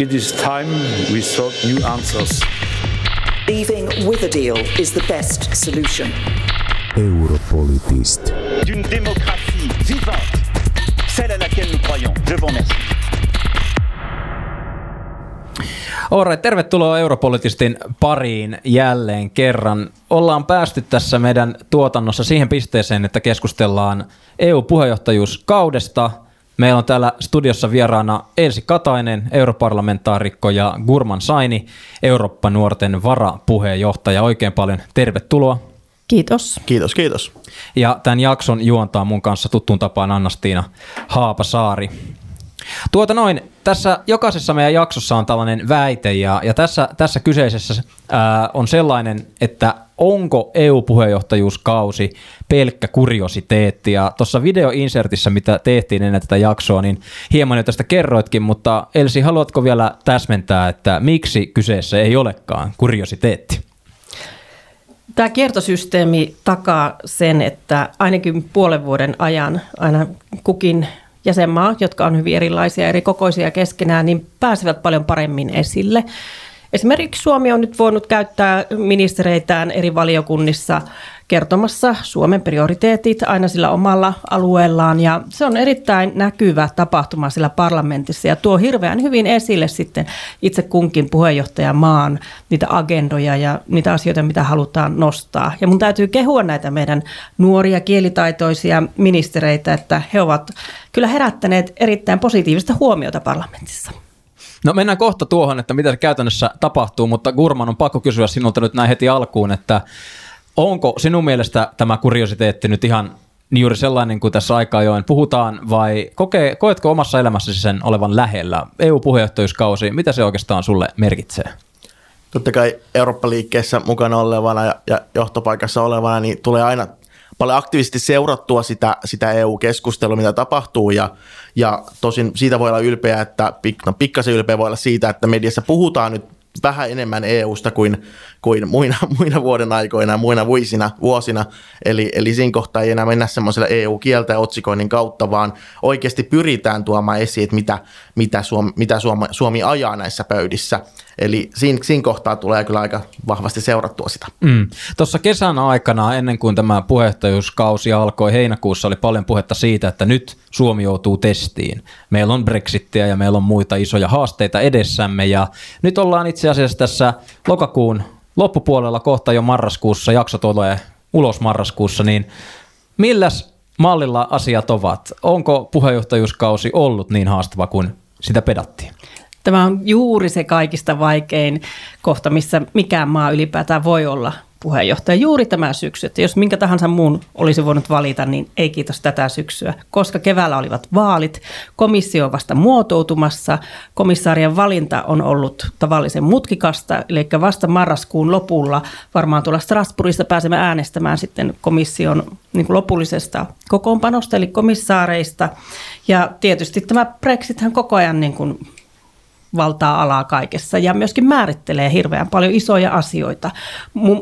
It is time we sought new answers. Leaving with a deal is the best solution. Europolitist. D'une démocratie vivante, celle à laquelle nous croyons. Je vous remercie. Alright, tervetuloa Europolitistin pariin jälleen kerran. Ollaan päästy tässä meidän tuotannossa siihen pisteeseen, että keskustellaan EU-puheenjohtajuuskaudesta. Meillä on täällä studiossa vieraana Elsi Katainen, europarlamentaarikko ja Gurman Saini, Eurooppa-nuorten varapuheenjohtaja. Oikein paljon tervetuloa. Kiitos. Kiitos, kiitos. Ja tämän jakson juontaa mun kanssa tuttuun tapaan Annastiina Haapasaari. Tuota noin, tässä jokaisessa meidän jaksossa on tällainen väite ja, ja tässä, tässä kyseisessä ää, on sellainen, että onko EU-puheenjohtajuuskausi pelkkä kuriositeetti. Ja tuossa videoinsertissä, mitä tehtiin ennen tätä jaksoa, niin hieman jo tästä kerroitkin, mutta Elsi, haluatko vielä täsmentää, että miksi kyseessä ei olekaan kuriositeetti? Tämä kiertosysteemi takaa sen, että ainakin puolen vuoden ajan aina kukin jäsenmaa, jotka on hyvin erilaisia, eri kokoisia keskenään, niin pääsevät paljon paremmin esille. Esimerkiksi Suomi on nyt voinut käyttää ministereitään eri valiokunnissa kertomassa Suomen prioriteetit aina sillä omalla alueellaan ja se on erittäin näkyvä tapahtuma sillä parlamentissa ja tuo hirveän hyvin esille sitten itse kunkin puheenjohtajamaan niitä agendoja ja niitä asioita, mitä halutaan nostaa. Ja mun täytyy kehua näitä meidän nuoria kielitaitoisia ministereitä, että he ovat kyllä herättäneet erittäin positiivista huomiota parlamentissa. No mennään kohta tuohon, että mitä se käytännössä tapahtuu, mutta Gurman on pakko kysyä sinulta nyt näin heti alkuun, että onko sinun mielestä tämä kuriositeetti nyt ihan juuri sellainen kuin tässä aika ajoin puhutaan, vai koke, koetko omassa elämässäsi sen olevan lähellä? EU-puheenjohtajuuskausi, mitä se oikeastaan sulle merkitsee? Totta kai Eurooppa-liikkeessä mukana olevana ja, ja johtopaikassa olevana, niin tulee aina paljon aktiivisesti seurattua sitä, sitä EU-keskustelua, mitä tapahtuu ja, ja tosin siitä voi olla ylpeä, että no, pikkasen ylpeä voi olla siitä, että mediassa puhutaan nyt vähän enemmän EUsta kuin, kuin muina, muina vuoden aikoina ja muina vuosina, vuosina. Eli, eli siinä kohtaa ei enää mennä semmoisella EU-kieltä ja otsikoinnin kautta, vaan oikeasti pyritään tuomaan esiin, että mitä, mitä, Suomi, mitä Suomi, Suomi ajaa näissä pöydissä. Eli siinä, siinä kohtaa tulee kyllä aika vahvasti seurattua sitä. Mm. Tuossa kesän aikana, ennen kuin tämä puheenjohtajuuskausi alkoi heinäkuussa, oli paljon puhetta siitä, että nyt Suomi joutuu testiin. Meillä on Brexittiä ja meillä on muita isoja haasteita edessämme ja nyt ollaan itse asiassa tässä lokakuun loppupuolella kohta jo marraskuussa, jakso tulee ulos marraskuussa, niin milläs mallilla asiat ovat? Onko puheenjohtajuuskausi ollut niin haastava kuin sitä pedattiin? Tämä on juuri se kaikista vaikein kohta, missä mikään maa ylipäätään voi olla puheenjohtaja juuri tämä syksy. Että jos minkä tahansa muun olisi voinut valita, niin ei kiitos tätä syksyä, koska keväällä olivat vaalit, komissio on vasta muotoutumassa, komissaarien valinta on ollut tavallisen mutkikasta, eli vasta marraskuun lopulla varmaan tuolla Strasbourgissa pääsemme äänestämään sitten komission niin kuin lopullisesta kokoonpanosta, eli komissaareista. Ja tietysti tämä Brexithän koko ajan niin kuin valtaa alaa kaikessa ja myöskin määrittelee hirveän paljon isoja asioita.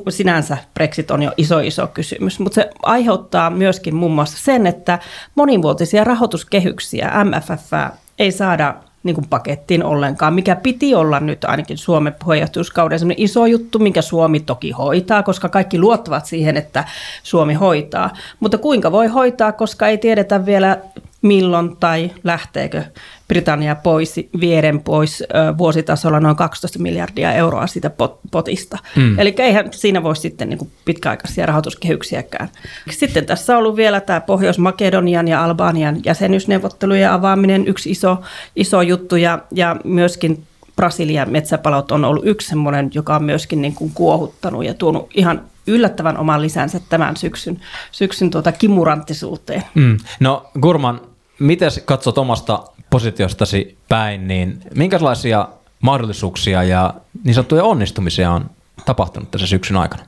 Sinänsä Brexit on jo iso iso kysymys, mutta se aiheuttaa myöskin muun muassa sen, että monivuotisia rahoituskehyksiä MFF ei saada niin kuin pakettiin ollenkaan, mikä piti olla nyt ainakin Suomen puheenjohtajuuskauden iso juttu, minkä Suomi toki hoitaa, koska kaikki luottavat siihen, että Suomi hoitaa. Mutta kuinka voi hoitaa, koska ei tiedetä vielä milloin tai lähteekö Britannia pois, vieden pois vuositasolla noin 12 miljardia euroa siitä potista. Mm. Eli eihän siinä voi sitten niin kuin pitkäaikaisia rahoituskehyksiäkään. Sitten tässä on ollut vielä tämä Pohjois-Makedonian ja Albanian jäsenyysneuvottelujen avaaminen, yksi iso, iso juttu ja, ja myöskin Brasilian metsäpalot on ollut yksi semmoinen, joka on myöskin niin kuin kuohuttanut ja tuonut ihan yllättävän oman lisänsä tämän syksyn, syksyn tuota kimuranttisuuteen. Mm. No Gurman, miten katsot omasta positiostasi päin, niin minkälaisia mahdollisuuksia ja niin sanottuja onnistumisia on tapahtunut tässä syksyn aikana?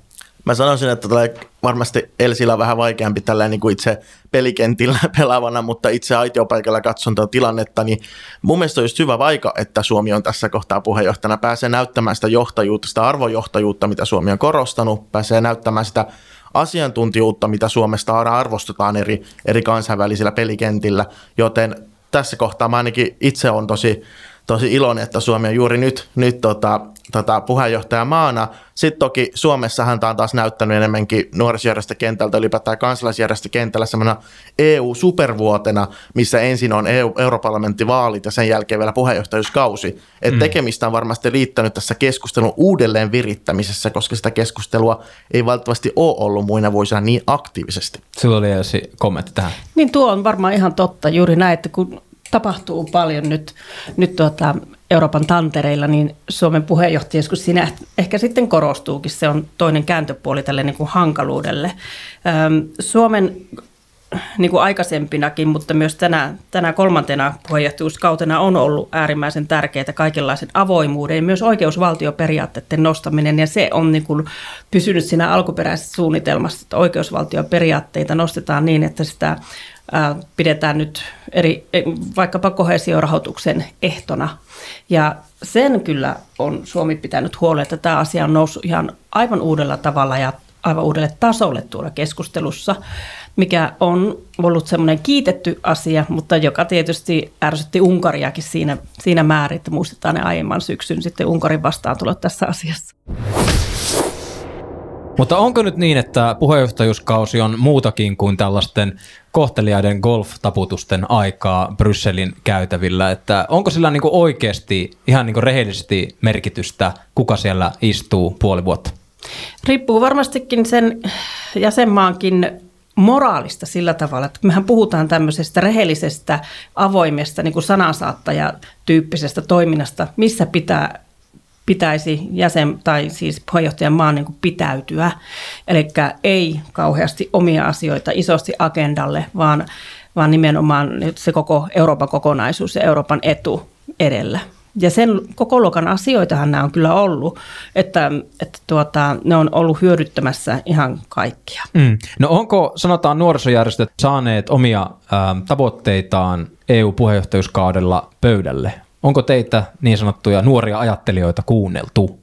Mä sanoisin, että varmasti Elsillä vähän vaikeampi tällä niin kuin itse pelikentillä pelaavana, mutta itse aitiopaikalla katson tuota tilannetta, niin mun mielestä on just hyvä vaika, että Suomi on tässä kohtaa puheenjohtajana, pääsee näyttämään sitä johtajuutta, sitä arvojohtajuutta, mitä Suomi on korostanut, pääsee näyttämään sitä asiantuntijuutta, mitä Suomesta arvostetaan eri, eri kansainvälisillä pelikentillä, joten tässä kohtaa mä ainakin itse on tosi, tosi iloinen, että Suomi on juuri nyt, nyt tota, tota, puheenjohtajamaana. Sitten toki Suomessahan tämä on taas näyttänyt enemmänkin nuorisojärjestökentältä, ylipäätään kansalaisjärjestökentällä semmoinen EU-supervuotena, missä ensin on EU, europarlamenttivaalit ja sen jälkeen vielä puheenjohtajuuskausi. Et mm. tekemistä on varmasti liittänyt tässä keskustelun uudelleen virittämisessä, koska sitä keskustelua ei valitettavasti ole ollut muina vuosina niin aktiivisesti. Sulla oli kommentti tähän. Niin tuo on varmaan ihan totta juuri näin, että kun tapahtuu paljon nyt, nyt tuota Euroopan tantereilla, niin Suomen puheenjohtajuus siinä ehkä sitten korostuukin. Se on toinen kääntöpuoli tälle niin kuin hankaluudelle. Suomen niin kuin aikaisempinakin, mutta myös tänä, tänä kolmantena puheenjohtajuuskautena on ollut äärimmäisen tärkeää kaikenlaisen avoimuuden ja myös oikeusvaltioperiaatteiden nostaminen. Ja se on niin kuin pysynyt siinä alkuperäisessä suunnitelmassa, että oikeusvaltioperiaatteita nostetaan niin, että sitä pidetään nyt eri, e, vaikkapa kohesiorahoituksen ehtona. Ja sen kyllä on Suomi pitänyt huolta, että tämä asia on noussut ihan aivan uudella tavalla ja aivan uudelle tasolle tuolla keskustelussa, mikä on ollut semmoinen kiitetty asia, mutta joka tietysti ärsytti Unkariakin siinä, siinä määrin, että muistetaan ne aiemman syksyn sitten Unkarin vastaantulot tässä asiassa. Mutta onko nyt niin, että puheenjohtajuuskausi on muutakin kuin tällaisten kohteliaiden golf-taputusten aikaa Brysselin käytävillä? Että onko sillä niin kuin oikeasti ihan niin kuin rehellisesti merkitystä, kuka siellä istuu puoli vuotta? Riippuu varmastikin sen jäsenmaankin moraalista sillä tavalla, että mehän puhutaan tämmöisestä rehellisestä, avoimesta niin kuin sanansaattaja-tyyppisestä toiminnasta, missä pitää pitäisi jäsen tai siis puheenjohtajan maan niin pitäytyä. Eli ei kauheasti omia asioita isosti agendalle, vaan, vaan nimenomaan se koko Euroopan kokonaisuus ja Euroopan etu edellä. Ja sen koko luokan asioitahan nämä on kyllä ollut, että, että tuota, ne on ollut hyödyttämässä ihan kaikkia. Mm. No onko, sanotaan nuorisojärjestöt saaneet omia ä, tavoitteitaan EU-puheenjohtajuuskaudella pöydälle? Onko teitä niin sanottuja nuoria ajattelijoita kuunneltu?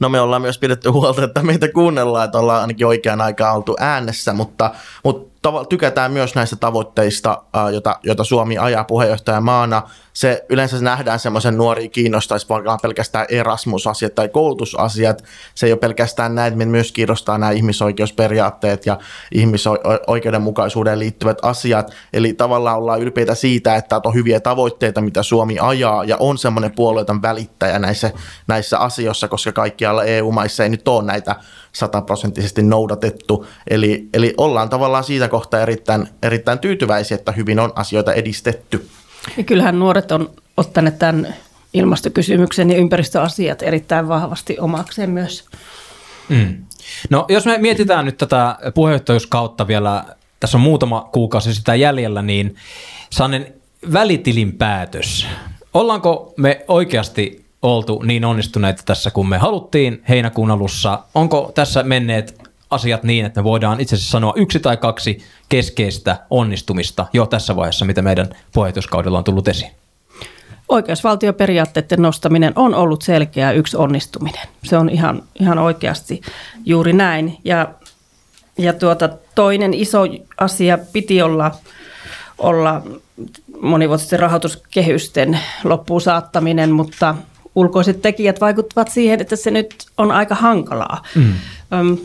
No me ollaan myös pidetty huolta, että meitä kuunnellaan, että ollaan ainakin oikeaan aikaan oltu äänessä, mutta, mutta tykätään myös näistä tavoitteista, joita, joita Suomi ajaa puheenjohtajamaana se yleensä nähdään semmoisen nuori kiinnostaisi vaikka pelkästään Erasmus-asiat tai koulutusasiat. Se ei ole pelkästään näin, että myös kiinnostaa nämä ihmisoikeusperiaatteet ja ihmisoikeudenmukaisuuteen liittyvät asiat. Eli tavallaan ollaan ylpeitä siitä, että on hyviä tavoitteita, mitä Suomi ajaa ja on semmoinen puolueeton välittäjä näissä, näissä asioissa, koska kaikkialla EU-maissa ei nyt ole näitä sataprosenttisesti noudatettu. Eli, eli ollaan tavallaan siitä kohtaa erittäin, erittäin tyytyväisiä, että hyvin on asioita edistetty. Ja kyllähän nuoret on ottaneet tämän ilmastokysymyksen ja ympäristöasiat erittäin vahvasti omakseen myös. Mm. No jos me mietitään nyt tätä puheenjohtajuuskautta vielä, tässä on muutama kuukausi sitä jäljellä, niin Sannen välitilin päätös. Ollaanko me oikeasti oltu niin onnistuneita tässä kuin me haluttiin heinäkuun alussa? Onko tässä menneet asiat niin, että me voidaan itse asiassa sanoa yksi tai kaksi keskeistä onnistumista jo tässä vaiheessa, mitä meidän puheenjohtajuuskaudella on tullut esiin? Oikeusvaltioperiaatteiden nostaminen on ollut selkeä yksi onnistuminen. Se on ihan, ihan oikeasti juuri näin. Ja, ja tuota, toinen iso asia piti olla, olla monivuotisten rahoituskehysten loppuun saattaminen, mutta ulkoiset tekijät vaikuttavat siihen, että se nyt on aika hankalaa. Mm.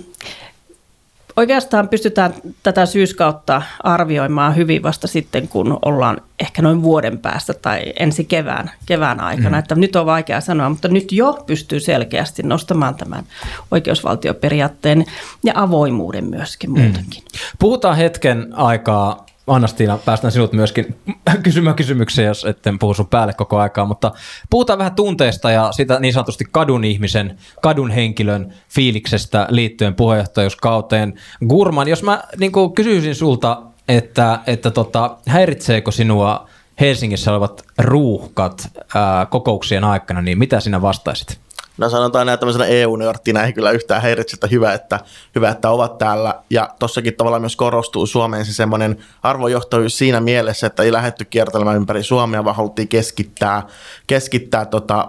Oikeastaan pystytään tätä syyskautta arvioimaan hyvin vasta sitten, kun ollaan ehkä noin vuoden päästä tai ensi kevään, kevään aikana. Mm. Että nyt on vaikea sanoa, mutta nyt jo pystyy selkeästi nostamaan tämän oikeusvaltioperiaatteen ja avoimuuden myöskin muutenkin. Mm. Puhutaan hetken aikaa Anna-Stiina, päästään sinut myöskin kysymään kysymyksiä, jos etten puhu sun päälle koko aikaa, mutta puhutaan vähän tunteesta ja sitä niin sanotusti kadun ihmisen, kadun henkilön fiiliksestä liittyen puheenjohtajuuskauteen. Gurman, jos mä niin kysyisin sulta, että, että tota, häiritseekö sinua Helsingissä olevat ruuhkat ää, kokouksien aikana, niin mitä sinä vastaisit? No sanotaan näin, tämmöisenä EU-nörttinä ei kyllä yhtään häiritse, että hyvä, että, hyvä, että ovat täällä. Ja tossakin tavallaan myös korostuu Suomeen se semmoinen arvojohtajuus siinä mielessä, että ei lähetty kiertelemään ympäri Suomea, vaan haluttiin keskittää, keskittää tota,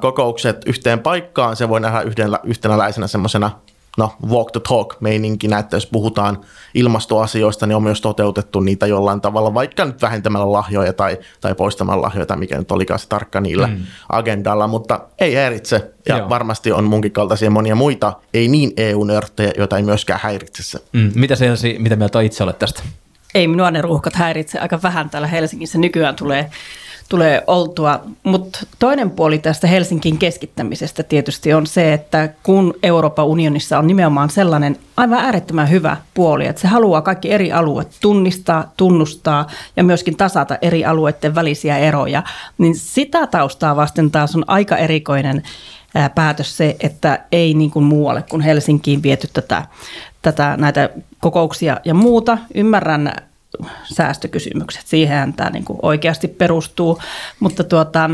kokoukset yhteen paikkaan. Se voi nähdä yhdenlä, yhtenäläisenä semmoisena no, walk the talk meininkinä, että jos puhutaan ilmastoasioista, niin on myös toteutettu niitä jollain tavalla, vaikka nyt vähentämällä lahjoja tai, tai poistamalla lahjoja, tai mikä nyt olikaan se tarkka niillä mm. agendalla, mutta ei häiritse. Ja Joo. varmasti on munkin kaltaisia monia muita, ei niin EU-nörttejä, joita ei myöskään häiritse se. Mm. Mitä, Selsi, mitä mieltä itse olet tästä? Ei minua ne ruuhkat häiritse. Aika vähän täällä Helsingissä nykyään tulee, tulee oltua. Mutta toinen puoli tästä Helsinkin keskittämisestä tietysti on se, että kun Euroopan unionissa on nimenomaan sellainen aivan äärettömän hyvä puoli, että se haluaa kaikki eri alueet tunnistaa, tunnustaa ja myöskin tasata eri alueiden välisiä eroja, niin sitä taustaa vasten taas on aika erikoinen ää, päätös se, että ei niin kuin muualle kuin Helsinkiin viety tätä, tätä, näitä kokouksia ja muuta. Ymmärrän säästökysymykset, siihenhän tämä niin kuin oikeasti perustuu, mutta tuota,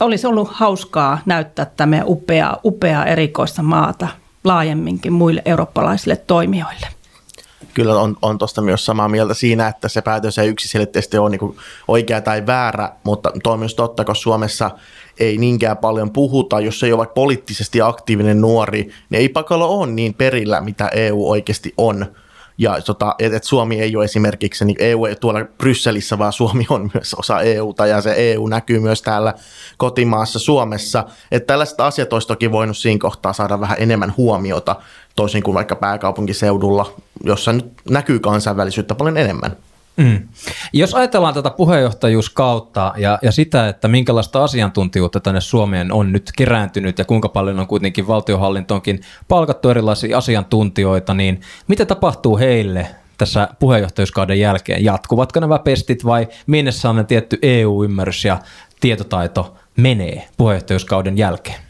olisi ollut hauskaa näyttää tämä upea, upea erikoista maata laajemminkin muille eurooppalaisille toimijoille. Kyllä on, on tuosta myös samaa mieltä siinä, että se päätös ei yksiselitteisesti ole niin oikea tai väärä, mutta tuo on myös totta, koska Suomessa ei niinkään paljon puhuta, jos ei ole vaikka poliittisesti aktiivinen nuori, niin ei pakolla ole niin perillä, mitä EU oikeasti on. Ja tota, että et Suomi ei ole esimerkiksi, niin EU ei tuolla Brysselissä, vaan Suomi on myös osa EUta ja se EU näkyy myös täällä kotimaassa Suomessa. Että tällaiset asiat olisi toki voinut siinä kohtaa saada vähän enemmän huomiota, toisin kuin vaikka pääkaupunkiseudulla, jossa nyt näkyy kansainvälisyyttä paljon enemmän. Mm. Jos ajatellaan tätä puheenjohtajuuskautta ja, ja sitä, että minkälaista asiantuntijuutta tänne Suomeen on nyt kerääntynyt ja kuinka paljon on kuitenkin valtiohallintoonkin palkattu erilaisia asiantuntijoita, niin mitä tapahtuu heille tässä puheenjohtajuuskauden jälkeen? Jatkuvatko nämä pestit vai minne sellainen tietty EU-ymmärrys ja tietotaito menee puheenjohtajuuskauden jälkeen?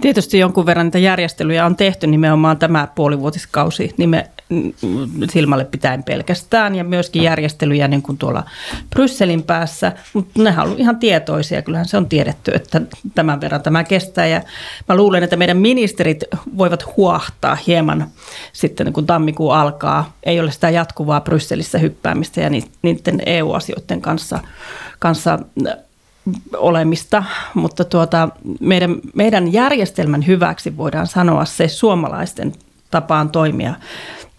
Tietysti jonkun verran niitä järjestelyjä on tehty nimenomaan tämä puolivuotiskausi nime, silmälle pitäen pelkästään ja myöskin järjestelyjä niin kuin tuolla Brysselin päässä, mutta nehän on ollut ihan tietoisia, kyllähän se on tiedetty, että tämän verran tämä kestää. Ja mä luulen, että meidän ministerit voivat huahtaa hieman sitten kun tammikuu alkaa, ei ole sitä jatkuvaa Brysselissä hyppäämistä ja niiden EU-asioiden kanssa, kanssa olemista, mutta tuota, meidän, meidän järjestelmän hyväksi voidaan sanoa se suomalaisten tapaan toimia.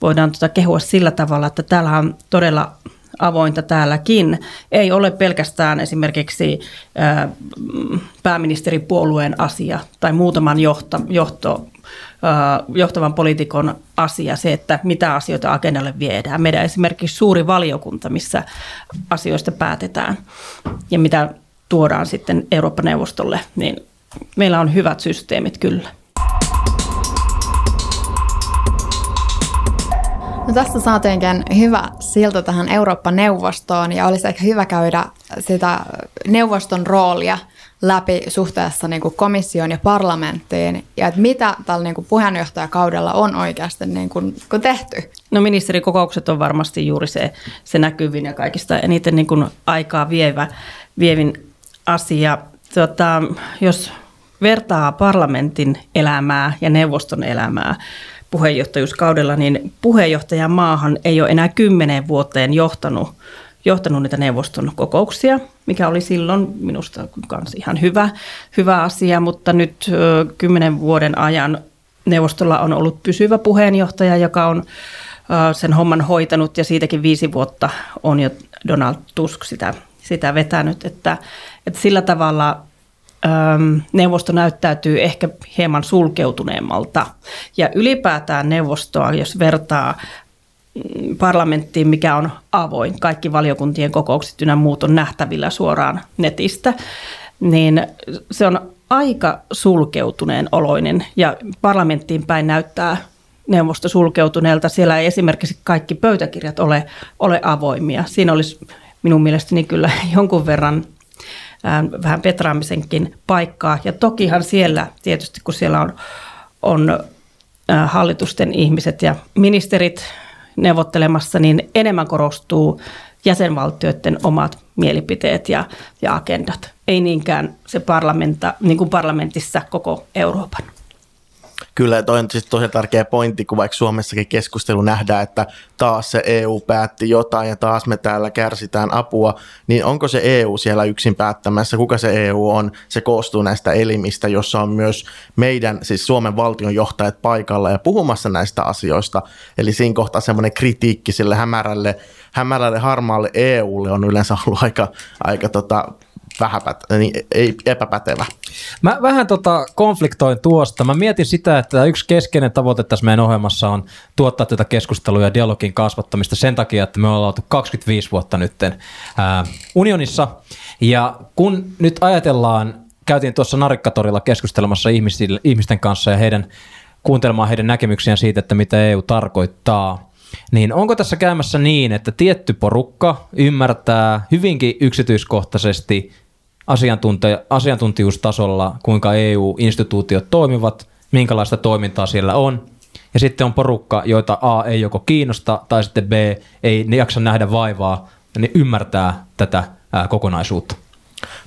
Voidaan tuota kehua sillä tavalla, että täällä on todella avointa täälläkin. Ei ole pelkästään esimerkiksi ää, pääministeripuolueen asia tai muutaman johto, johto, johtavan poliitikon asia se, että mitä asioita agendalle viedään. Meidän esimerkiksi suuri valiokunta, missä asioista päätetään ja mitä tuodaan sitten Eurooppa-neuvostolle, niin meillä on hyvät systeemit kyllä. No tästä saatiinkin hyvä silta tähän Eurooppa-neuvostoon ja olisi ehkä hyvä käydä sitä neuvoston roolia läpi suhteessa niin kuin komissioon ja parlamenttiin ja että mitä tällä niin kuin puheenjohtajakaudella on oikeasti niin kuin, kuin tehty. No ministerikokoukset on varmasti juuri se, se näkyvin ja kaikista eniten niin kuin aikaa vievä, vievin asia. Tota, jos vertaa parlamentin elämää ja neuvoston elämää puheenjohtajuuskaudella, niin puheenjohtajamaahan ei ole enää kymmenen vuoteen johtanut, johtanut niitä neuvoston kokouksia, mikä oli silloin minusta myös ihan hyvä, hyvä asia, mutta nyt kymmenen vuoden ajan neuvostolla on ollut pysyvä puheenjohtaja, joka on sen homman hoitanut ja siitäkin viisi vuotta on jo Donald Tusk sitä, sitä vetänyt, että, että sillä tavalla neuvosto näyttäytyy ehkä hieman sulkeutuneemmalta. Ja ylipäätään neuvostoa, jos vertaa mm, parlamenttiin, mikä on avoin, kaikki valiokuntien kokoukset ynnä muut on nähtävillä suoraan netistä, niin se on aika sulkeutuneen oloinen ja parlamenttiin päin näyttää neuvosto sulkeutuneelta. Siellä ei esimerkiksi kaikki pöytäkirjat ole, ole avoimia. Siinä olisi minun mielestäni kyllä jonkun verran vähän petraamisenkin paikkaa. Ja tokihan siellä tietysti, kun siellä on, on hallitusten ihmiset ja ministerit neuvottelemassa, niin enemmän korostuu jäsenvaltioiden omat mielipiteet ja, ja agendat. Ei niinkään se parlamenta, niin kuin parlamentissa koko Euroopan. Kyllä, toi on siis tosi tärkeä pointti, kun vaikka Suomessakin keskustelu nähdään, että taas se EU päätti jotain ja taas me täällä kärsitään apua, niin onko se EU siellä yksin päättämässä? Kuka se EU on? Se koostuu näistä elimistä, jossa on myös meidän, siis Suomen valtion johtajat paikalla ja puhumassa näistä asioista. Eli siinä kohtaa semmoinen kritiikki sille hämärälle, hämärälle harmaalle EUlle on yleensä ollut aika, aika tota, vähäpät, niin ei, epäpätevä. Mä vähän tota konfliktoin tuosta. Mä mietin sitä, että yksi keskeinen tavoite tässä meidän ohjelmassa on tuottaa tätä keskustelua ja dialogin kasvattamista sen takia, että me ollaan oltu 25 vuotta nytten ää, unionissa. Ja kun nyt ajatellaan, käytiin tuossa Narikkatorilla keskustelemassa ihmisten kanssa ja heidän kuuntelemaan heidän näkemyksiään siitä, että mitä EU tarkoittaa, niin onko tässä käymässä niin, että tietty porukka ymmärtää hyvinkin yksityiskohtaisesti asiantunti- asiantuntijuustasolla, kuinka EU-instituutiot toimivat, minkälaista toimintaa siellä on. Ja sitten on porukka, joita A ei joko kiinnosta tai sitten B ei ne jaksa nähdä vaivaa, ja ne ymmärtää tätä kokonaisuutta.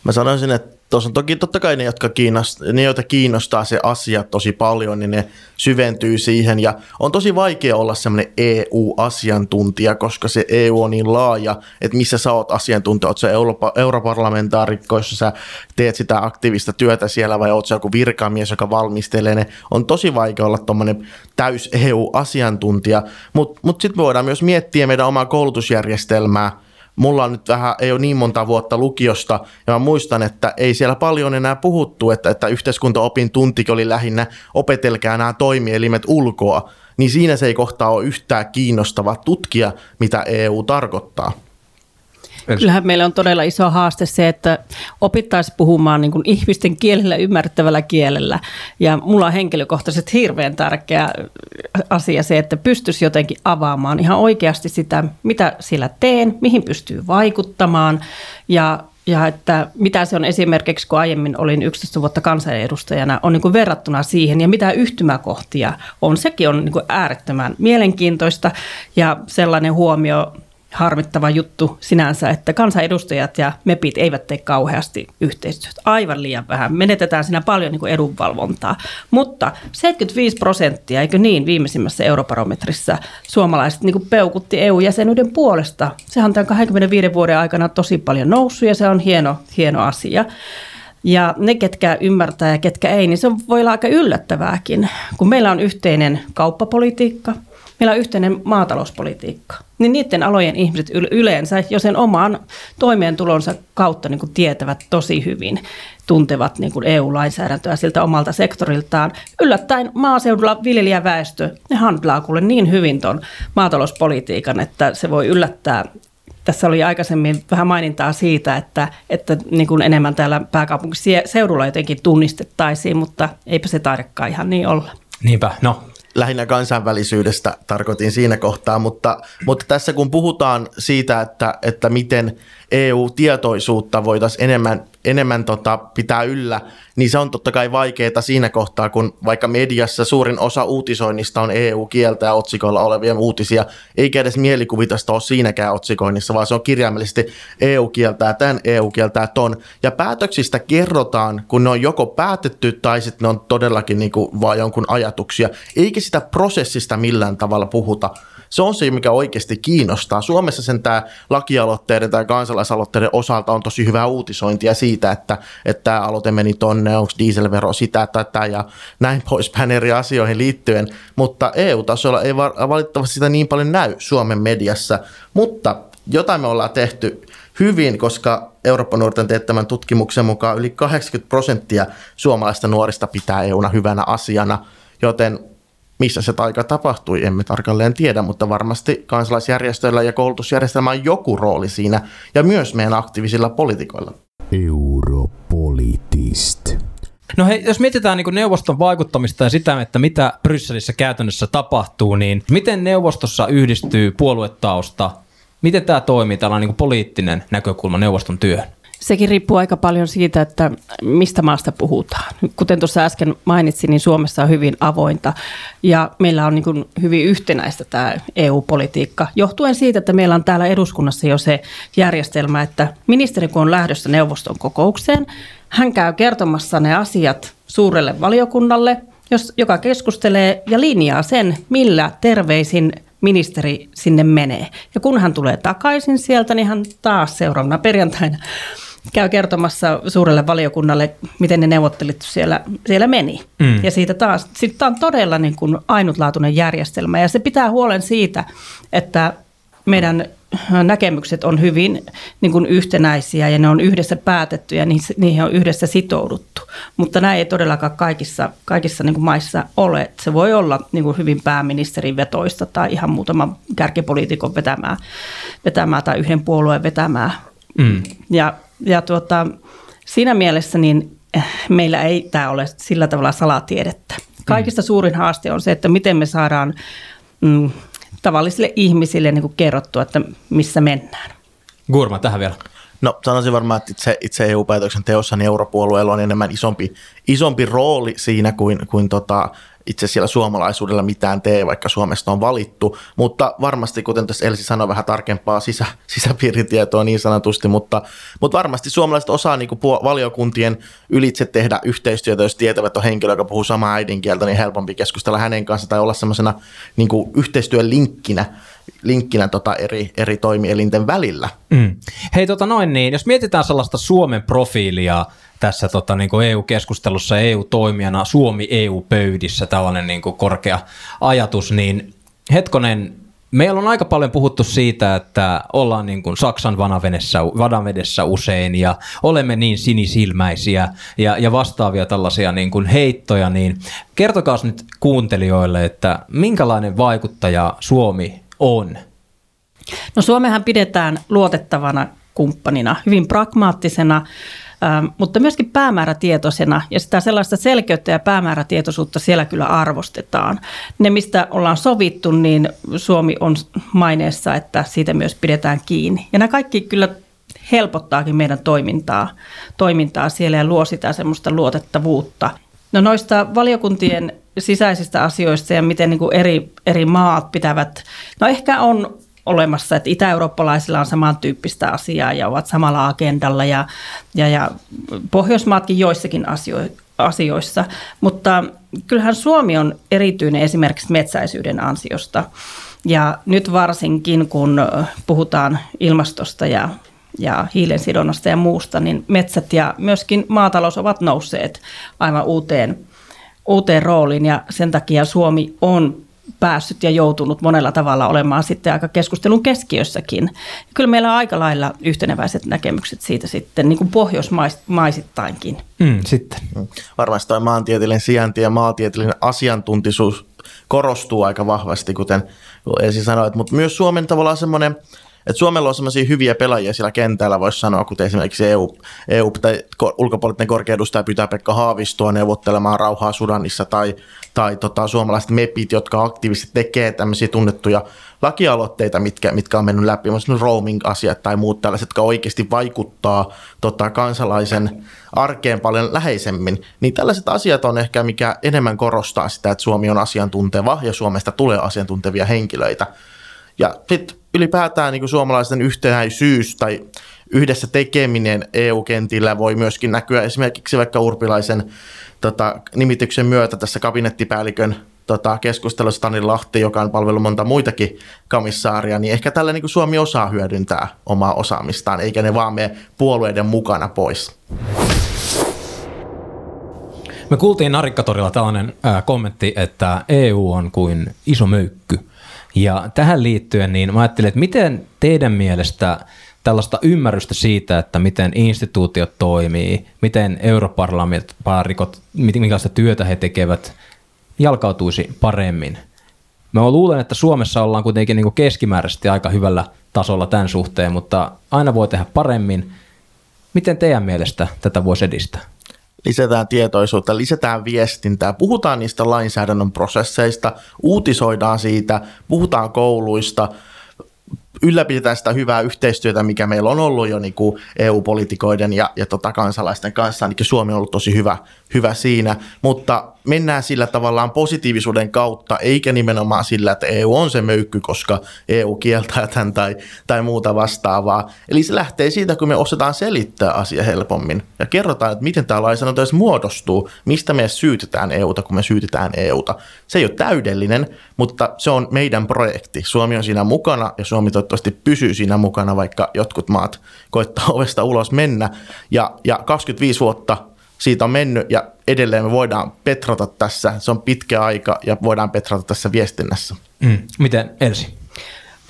Mä sanoisin, että Tuossa on toki totta kai ne, jotka kiinnostaa, ne, joita kiinnostaa se asia tosi paljon, niin ne syventyy siihen. Ja on tosi vaikea olla semmoinen EU-asiantuntija, koska se EU on niin laaja, että missä sä oot asiantuntija. Oot sä europarlamentaarikko, jos sä teet sitä aktiivista työtä siellä, vai oot sä joku virkamies, joka valmistelee ne. On tosi vaikea olla tuommoinen täys EU-asiantuntija, mutta mut, mut sitten voidaan myös miettiä meidän omaa koulutusjärjestelmää, mulla on nyt vähän, ei ole niin monta vuotta lukiosta, ja mä muistan, että ei siellä paljon enää puhuttu, että, että yhteiskuntaopin tuntikin oli lähinnä opetelkää nämä toimielimet ulkoa, niin siinä se ei kohtaa ole yhtään kiinnostava tutkia, mitä EU tarkoittaa. Kyllähän meillä on todella iso haaste se, että opittaisiin puhumaan niin kuin ihmisten kielellä ymmärrettävällä kielellä. Ja mulla on henkilökohtaisesti hirveän tärkeä asia se, että pystyisi jotenkin avaamaan ihan oikeasti sitä, mitä sillä teen, mihin pystyy vaikuttamaan ja ja että mitä se on esimerkiksi, kun aiemmin olin 11 vuotta kansanedustajana, on niin verrattuna siihen ja mitä yhtymäkohtia on. Sekin on niin äärettömän mielenkiintoista ja sellainen huomio harmittava juttu sinänsä, että kansanedustajat ja MEPit eivät tee kauheasti yhteistyötä. Aivan liian vähän. Menetetään siinä paljon niin edunvalvontaa. Mutta 75 prosenttia, eikö niin, viimeisimmässä eurobarometrissa suomalaiset niin peukutti EU-jäsenyyden puolesta. Sehän on tämän 25 vuoden aikana tosi paljon noussut ja se on hieno, hieno asia. Ja ne, ketkä ymmärtää ja ketkä ei, niin se voi olla aika yllättävääkin, kun meillä on yhteinen kauppapolitiikka – meillä on yhteinen maatalouspolitiikka, niin niiden alojen ihmiset yleensä jo sen oman toimeentulonsa kautta niin kuin tietävät tosi hyvin, tuntevat niin kuin EU-lainsäädäntöä siltä omalta sektoriltaan. Yllättäen maaseudulla viljelijäväestö, ne handlaa kuule niin hyvin tuon maatalouspolitiikan, että se voi yllättää tässä oli aikaisemmin vähän mainintaa siitä, että, että niin kuin enemmän täällä pääkaupunkiseudulla jotenkin tunnistettaisiin, mutta eipä se taidakaan ihan niin olla. Niinpä, no lähinnä kansainvälisyydestä tarkoitin siinä kohtaa, mutta, mutta tässä kun puhutaan siitä, että, että miten EU-tietoisuutta voitaisiin enemmän, enemmän tota pitää yllä, niin se on totta kai vaikeaa siinä kohtaa, kun vaikka mediassa suurin osa uutisoinnista on EU-kieltä ja otsikoilla olevia uutisia, eikä edes mielikuvitusta ole siinäkään otsikoinnissa, vaan se on kirjaimellisesti EU-kieltää tämän, EU-kieltää ton. Ja päätöksistä kerrotaan, kun ne on joko päätetty tai sitten ne on todellakin niin kuin vaan jonkun ajatuksia, eikä sitä prosessista millään tavalla puhuta. Se on se, mikä oikeasti kiinnostaa. Suomessa sen tämä lakialoitteiden tai kansalaisaloitteiden osalta on tosi hyvää uutisointia siitä, että, että tämä aloite meni tonne, onko dieselvero sitä, tätä ja näin poispäin eri asioihin liittyen. Mutta EU-tasolla ei valitettavasti sitä niin paljon näy Suomen mediassa. Mutta jotain me ollaan tehty hyvin, koska Euroopan nuorten teettämän tutkimuksen mukaan yli 80 prosenttia suomalaista nuorista pitää EUna hyvänä asiana, joten missä se taika tapahtui, emme tarkalleen tiedä, mutta varmasti kansalaisjärjestöillä ja koulutusjärjestelmä on joku rooli siinä ja myös meidän aktiivisilla poliitikoilla. Europolitist. No hei, jos mietitään niin neuvoston vaikuttamista ja sitä, että mitä Brysselissä käytännössä tapahtuu, niin miten neuvostossa yhdistyy puoluetausta? Miten tämä toimii, tällainen niin poliittinen näkökulma neuvoston työhön? Sekin riippuu aika paljon siitä, että mistä maasta puhutaan. Kuten tuossa äsken mainitsin, niin Suomessa on hyvin avointa ja meillä on niin hyvin yhtenäistä tämä EU-politiikka, johtuen siitä, että meillä on täällä eduskunnassa jo se järjestelmä, että ministeri kun on lähdössä neuvoston kokoukseen, hän käy kertomassa ne asiat suurelle valiokunnalle jos, joka keskustelee ja linjaa sen, millä terveisin ministeri sinne menee. Ja kun hän tulee takaisin sieltä, niin hän taas seuraavana perjantaina käy kertomassa suurelle valiokunnalle, miten ne neuvottelut siellä, siellä meni. Mm. Ja siitä taas, sitten on todella niin kuin ainutlaatuinen järjestelmä ja se pitää huolen siitä, että meidän näkemykset on hyvin niin kuin yhtenäisiä ja ne on yhdessä päätetty ja niihin on yhdessä sitouduttu. Mutta näin ei todellakaan kaikissa, kaikissa niin kuin maissa ole. Se voi olla niin kuin hyvin pääministerin vetoista tai ihan muutama kärkipoliitikon vetämää, vetämää tai yhden puolueen vetämää. Mm. Ja, ja tuota, siinä mielessä niin eh, meillä ei tämä ole sillä tavalla salatiedettä. Kaikista mm. suurin haaste on se, että miten me saadaan mm, tavallisille ihmisille niin kuin kerrottua, että missä mennään. Gurma, tähän vielä. No sanoisin varmaan, että itse, itse EU-päätöksen teossa niin europuolueella on enemmän isompi, isompi rooli siinä kuin, kuin tota, itse siellä suomalaisuudella mitään tee, vaikka Suomesta on valittu, mutta varmasti, kuten tässä Elsi sanoi, vähän tarkempaa sisä, sisäpiiritietoa niin sanotusti, mutta, mutta varmasti suomalaiset osaa niin kuin valiokuntien ylitse tehdä yhteistyötä, jos tietävät, että on henkilö, joka puhuu samaa äidinkieltä, niin helpompi keskustella hänen kanssa tai olla semmoisena niin yhteistyön linkkinä, linkkinä tota eri, eri toimielinten välillä. Mm. Hei tota noin niin, jos mietitään sellaista Suomen profiilia tässä tota, niin kuin EU-keskustelussa EU-toimijana, Suomi EU-pöydissä, tällainen niin kuin korkea ajatus, niin hetkonen, meillä on aika paljon puhuttu siitä, että ollaan niin kuin Saksan vanavedessä, vanavedessä usein ja olemme niin sinisilmäisiä ja, ja vastaavia tällaisia niin kuin heittoja, niin kertokaa nyt kuuntelijoille, että minkälainen vaikuttaja Suomi on? No Suomehan pidetään luotettavana kumppanina, hyvin pragmaattisena, Ähm, mutta myöskin päämäärätietoisena ja sitä sellaista selkeyttä ja päämäärätietoisuutta siellä kyllä arvostetaan. Ne, mistä ollaan sovittu, niin Suomi on maineessa, että siitä myös pidetään kiinni. Ja nämä kaikki kyllä helpottaakin meidän toimintaa, toimintaa siellä ja luo sitä semmoista luotettavuutta. No noista valiokuntien sisäisistä asioista ja miten niin kuin eri, eri maat pitävät, no ehkä on olemassa, että itä-eurooppalaisilla on samantyyppistä asiaa ja ovat samalla agendalla ja, ja, ja Pohjoismaatkin joissakin asio- asioissa, mutta kyllähän Suomi on erityinen esimerkiksi metsäisyyden ansiosta. Ja nyt varsinkin kun puhutaan ilmastosta ja ja hiilen sidonnasta ja muusta, niin metsät ja myöskin maatalous ovat nousseet aivan uuteen, uuteen rooliin. Ja sen takia Suomi on päässyt ja joutunut monella tavalla olemaan sitten aika keskustelun keskiössäkin. Kyllä meillä on aika lailla yhteneväiset näkemykset siitä sitten, niin kuin pohjoismaisittainkin. Mm, sitten. Mm. Varmasti tuo maantieteellinen sijainti ja maantieteellinen asiantuntisuus korostuu aika vahvasti, kuten Esi sanoi, mutta myös Suomen tavallaan semmoinen – et Suomella on sellaisia hyviä pelaajia siellä kentällä, voisi sanoa, kuten esimerkiksi EU, EU tai ulkopoliittinen korkeudustaja pyytää Pekka Haavistoa neuvottelemaan rauhaa Sudanissa tai, tai tota, suomalaiset MEPit, jotka aktiivisesti tekee tämmöisiä tunnettuja lakialoitteita, mitkä, mitkä on mennyt läpi, roaming-asiat tai muut tällaiset, jotka oikeasti vaikuttaa tota, kansalaisen arkeen paljon läheisemmin, niin tällaiset asiat on ehkä mikä enemmän korostaa sitä, että Suomi on asiantunteva ja Suomesta tulee asiantuntevia henkilöitä. Ja sitten ylipäätään niin suomalaisten yhtenäisyys tai yhdessä tekeminen EU-kentillä voi myöskin näkyä esimerkiksi vaikka Urpilaisen tota, nimityksen myötä tässä kabinettipäällikön tota, keskustelussa Tani Lahti, joka on palvellut monta muitakin komissaaria, niin ehkä tällä niin Suomi osaa hyödyntää omaa osaamistaan, eikä ne vaan mene puolueiden mukana pois. Me kuultiin Narikkatorilla tällainen kommentti, että EU on kuin iso möykky – ja tähän liittyen niin mä ajattelin, että miten teidän mielestä tällaista ymmärrystä siitä, että miten instituutiot toimii, miten europarlamentaarikot, minkälaista työtä he tekevät, jalkautuisi paremmin. Mä luulen, että Suomessa ollaan kuitenkin niin keskimääräisesti aika hyvällä tasolla tämän suhteen, mutta aina voi tehdä paremmin. Miten teidän mielestä tätä voisi edistää? Lisätään tietoisuutta, lisätään viestintää, puhutaan niistä lainsäädännön prosesseista, uutisoidaan siitä, puhutaan kouluista, ylläpidetään sitä hyvää yhteistyötä, mikä meillä on ollut jo niin kuin EU-politikoiden ja, ja tota kansalaisten kanssa. Ainakin Suomi on ollut tosi hyvä, hyvä siinä, mutta mennään sillä tavallaan positiivisuuden kautta, eikä nimenomaan sillä, että EU on se möykky, koska EU kieltää tämän tai, tai muuta vastaavaa. Eli se lähtee siitä, kun me osataan selittää asia helpommin ja kerrotaan, että miten tämä lainsäädäntö edes muodostuu, mistä me syytetään EUta, kun me syytetään EUta. Se ei ole täydellinen, mutta se on meidän projekti. Suomi on siinä mukana ja Suomi toivottavasti pysyy siinä mukana, vaikka jotkut maat koittaa ovesta ulos mennä. Ja, ja 25 vuotta siitä on mennyt ja edelleen me voidaan petrata tässä. Se on pitkä aika ja voidaan petrata tässä viestinnässä. Mm. Miten Elsi?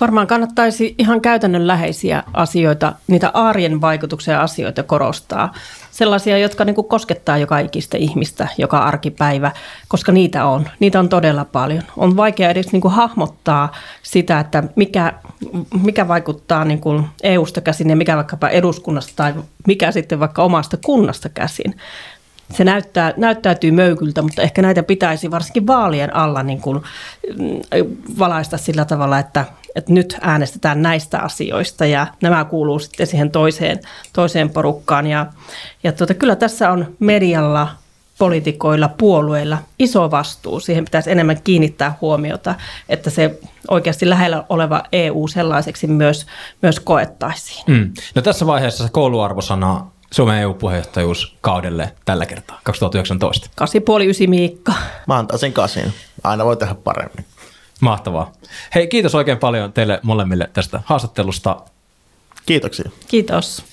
Varmaan kannattaisi ihan käytännönläheisiä asioita, niitä aarien vaikutuksia asioita korostaa. Sellaisia, jotka niin kuin koskettaa joka ikistä ihmistä, joka arkipäivä, koska niitä on. Niitä on todella paljon. On vaikea edes niin kuin hahmottaa sitä, että mikä, mikä vaikuttaa niin kuin EU-sta käsin ja mikä vaikkapa eduskunnasta tai mikä sitten vaikka omasta kunnasta käsin se näyttää, näyttäytyy möykyltä, mutta ehkä näitä pitäisi varsinkin vaalien alla niin kuin mm, valaista sillä tavalla, että, että nyt äänestetään näistä asioista ja nämä kuuluu sitten siihen toiseen, toiseen porukkaan. Ja, ja tuota, kyllä tässä on medialla, poliitikoilla, puolueilla iso vastuu. Siihen pitäisi enemmän kiinnittää huomiota, että se oikeasti lähellä oleva EU sellaiseksi myös, myös koettaisiin. Mm. No tässä vaiheessa se kouluarvosana Suomen EU-puheenjohtajuus kaudelle tällä kertaa, 2019. 8,5 Miikka. Mä antan sen kasin. Aina voi tehdä paremmin. Mahtavaa. Hei, kiitos oikein paljon teille molemmille tästä haastattelusta. Kiitoksia. Kiitos.